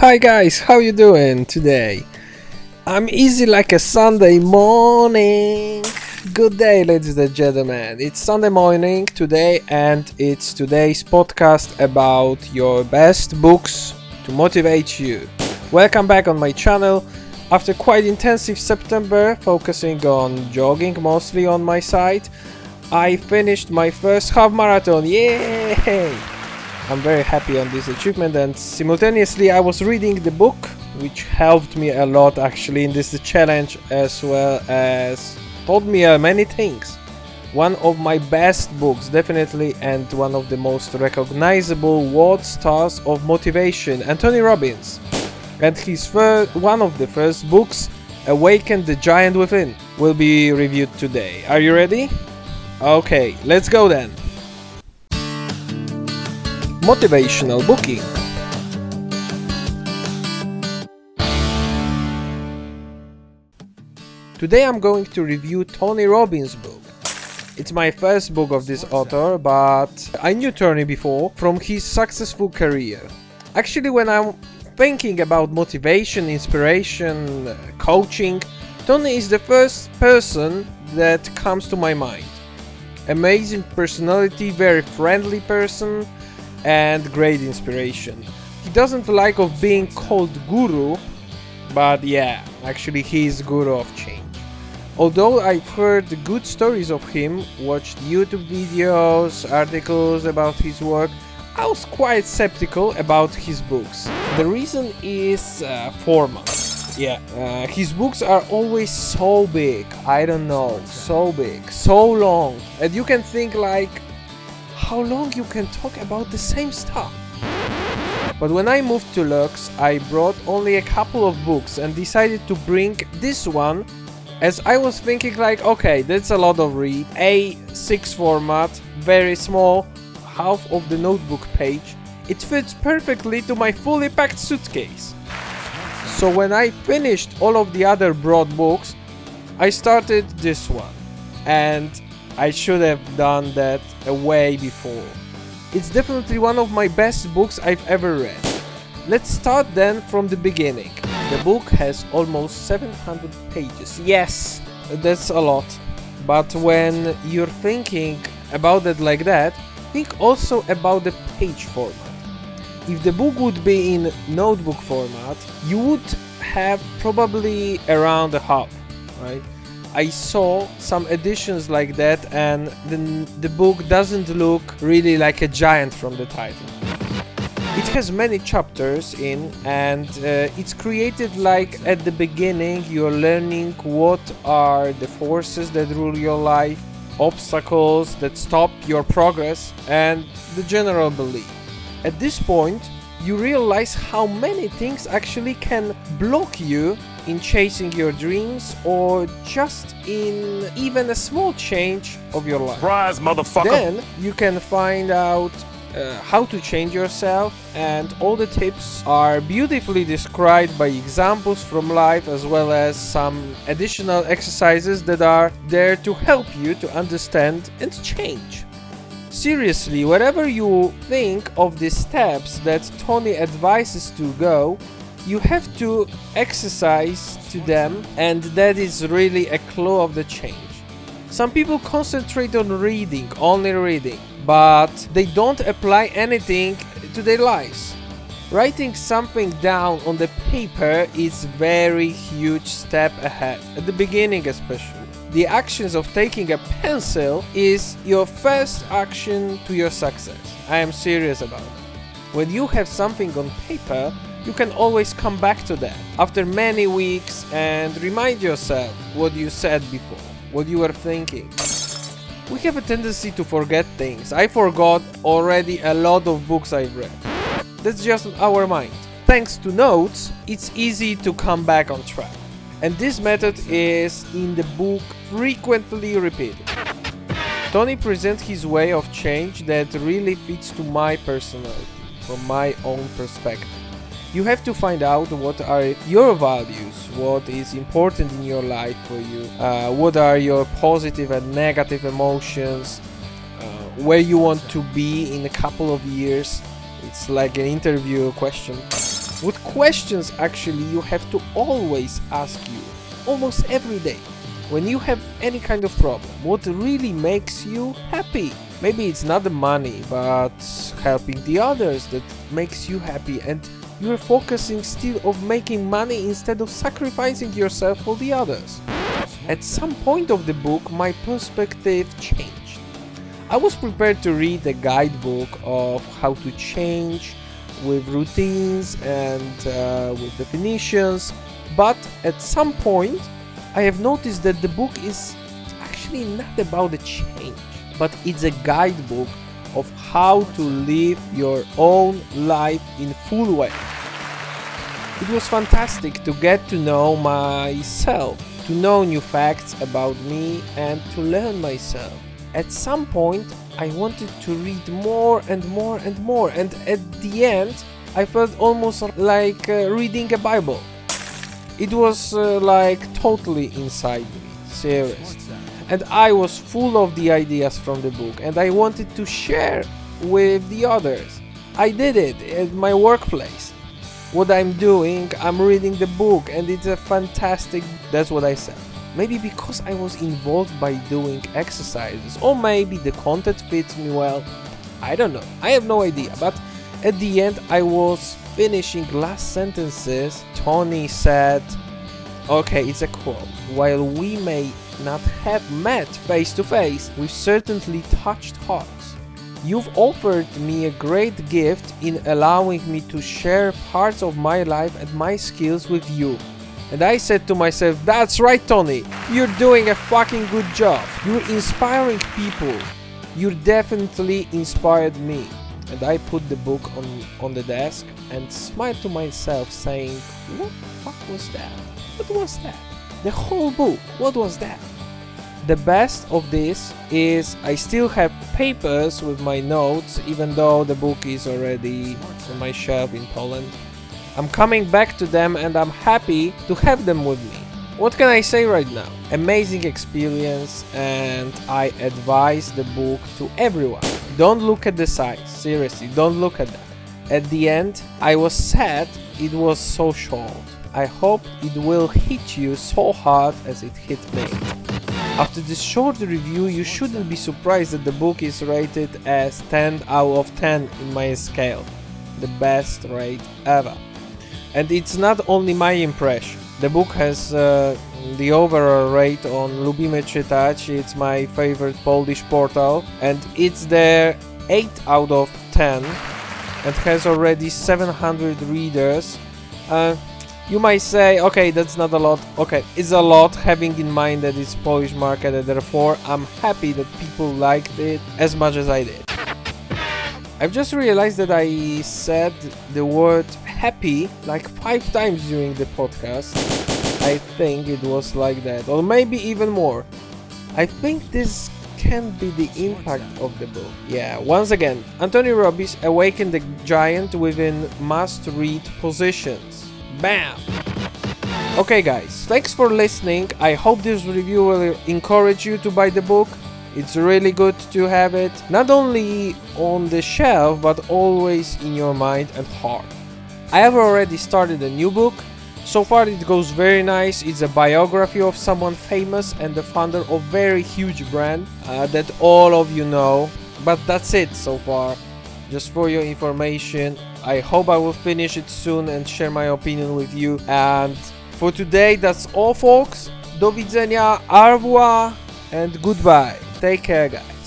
Hi guys, how are you doing today? I'm easy like a Sunday morning. Good day, ladies and gentlemen. It's Sunday morning today, and it's today's podcast about your best books to motivate you. Welcome back on my channel. After quite intensive September, focusing on jogging mostly on my side, I finished my first half marathon. Yay! I'm very happy on this achievement and simultaneously I was reading the book which helped me a lot actually in this challenge as well as taught me uh, many things. One of my best books definitely and one of the most recognizable world stars of motivation, Anthony Robbins. And his first, one of the first books, Awaken the Giant Within, will be reviewed today. Are you ready? Okay, let's go then motivational booking. Today I'm going to review Tony Robbins' book. It's my first book of this author, but I knew Tony before from his successful career. Actually, when I'm thinking about motivation, inspiration, coaching, Tony is the first person that comes to my mind. Amazing personality, very friendly person, and great inspiration. He doesn't like of being called guru, but yeah, actually he is guru of change. Although I've heard good stories of him, watched YouTube videos, articles about his work, I was quite skeptical about his books. The reason is uh, format. Yeah, uh, his books are always so big. I don't know, so big, so long, and you can think like, how long you can talk about the same stuff. But when I moved to Lux, I brought only a couple of books and decided to bring this one as I was thinking like, okay, that's a lot of read. A6 format, very small, half of the notebook page. It fits perfectly to my fully packed suitcase. So when I finished all of the other broad books, I started this one. And I should have done that a way before. It's definitely one of my best books I've ever read. Let's start then from the beginning. The book has almost 700 pages. Yes, that's a lot. But when you're thinking about it like that, think also about the page format. If the book would be in notebook format, you would have probably around a half, right? I saw some editions like that, and the, the book doesn't look really like a giant from the title. It has many chapters in, and uh, it's created like at the beginning you're learning what are the forces that rule your life, obstacles that stop your progress, and the general belief. At this point, you realize how many things actually can block you in chasing your dreams or just in even a small change of your life. Surprise, motherfucker! Then you can find out uh, how to change yourself, and all the tips are beautifully described by examples from life as well as some additional exercises that are there to help you to understand and change. Seriously, whatever you think of the steps that Tony advises to go, you have to exercise to them, and that is really a clue of the change. Some people concentrate on reading, only reading, but they don't apply anything to their lives. Writing something down on the paper is very huge step ahead, at the beginning especially the actions of taking a pencil is your first action to your success. I am serious about it. When you have something on paper, you can always come back to that after many weeks and remind yourself what you said before, what you were thinking. We have a tendency to forget things. I forgot already a lot of books I've read. That's just our mind. Thanks to notes, it's easy to come back on track and this method is in the book frequently repeated. Tony presents his way of change that really fits to my personality, from my own perspective. You have to find out what are your values, what is important in your life for you, uh, what are your positive and negative emotions, uh, where you want to be in a couple of years. It's like an interview question. What questions actually you have to always ask you, almost every day. When you have any kind of problem, what really makes you happy? Maybe it's not the money, but helping the others that makes you happy and you're focusing still of making money instead of sacrificing yourself for the others. At some point of the book, my perspective changed. I was prepared to read a guidebook of how to change with routines and uh, with definitions, but at some point, I have noticed that the book is actually not about the change, but it's a guidebook of how to live your own life in full way. It was fantastic to get to know myself, to know new facts about me, and to learn myself. At some point, I wanted to read more and more and more, and at the end, I felt almost like uh, reading a Bible. It was uh, like totally inside me, serious. And I was full of the ideas from the book, and I wanted to share with the others. I did it at my workplace what I'm doing, I'm reading the book and it's a fantastic that's what I said. Maybe because I was involved by doing exercises or maybe the content fits me well. I don't know. I have no idea, but at the end I was finishing last sentences. Tony said, okay, it's a quote. While we may not have met face to face, we certainly touched hearts. You've offered me a great gift in allowing me to share parts of my life and my skills with you. And I said to myself, that's right, Tony, you're doing a fucking good job. You're inspiring people. You definitely inspired me. And I put the book on, on the desk and smiled to myself, saying, What the fuck was that? What was that? The whole book, what was that? The best of this is I still have papers with my notes even though the book is already on my shelf in Poland. I'm coming back to them and I'm happy to have them with me. What can I say right now? Amazing experience and I advise the book to everyone. Don't look at the size, seriously, don't look at that. At the end, I was sad it was so short. I hope it will hit you so hard as it hit me. After this short review, you shouldn't be surprised that the book is rated as 10 out of 10 in my scale. The best rate ever. And it's not only my impression. The book has uh, the overall rate on Lubimy Czytać, it's my favorite Polish portal, and it's there 8 out of 10 and has already 700 readers. Uh, you might say, okay, that's not a lot. Okay, it's a lot having in mind that it's Polish market and therefore I'm happy that people liked it as much as I did. I've just realized that I said the word happy like five times during the podcast. I think it was like that, or maybe even more. I think this can be the impact of the book. Yeah, once again, Anthony Robbins awakened the giant within must read positions. Bam! Okay guys, thanks for listening. I hope this review will encourage you to buy the book. It's really good to have it, not only on the shelf, but always in your mind and heart. I have already started a new book. So far it goes very nice. It's a biography of someone famous and the founder of very huge brand uh, that all of you know. But that's it so far. Just for your information, I hope I will finish it soon and share my opinion with you. And for today, that's all, folks. Do widzenia, au revoir, and goodbye. Take care, guys.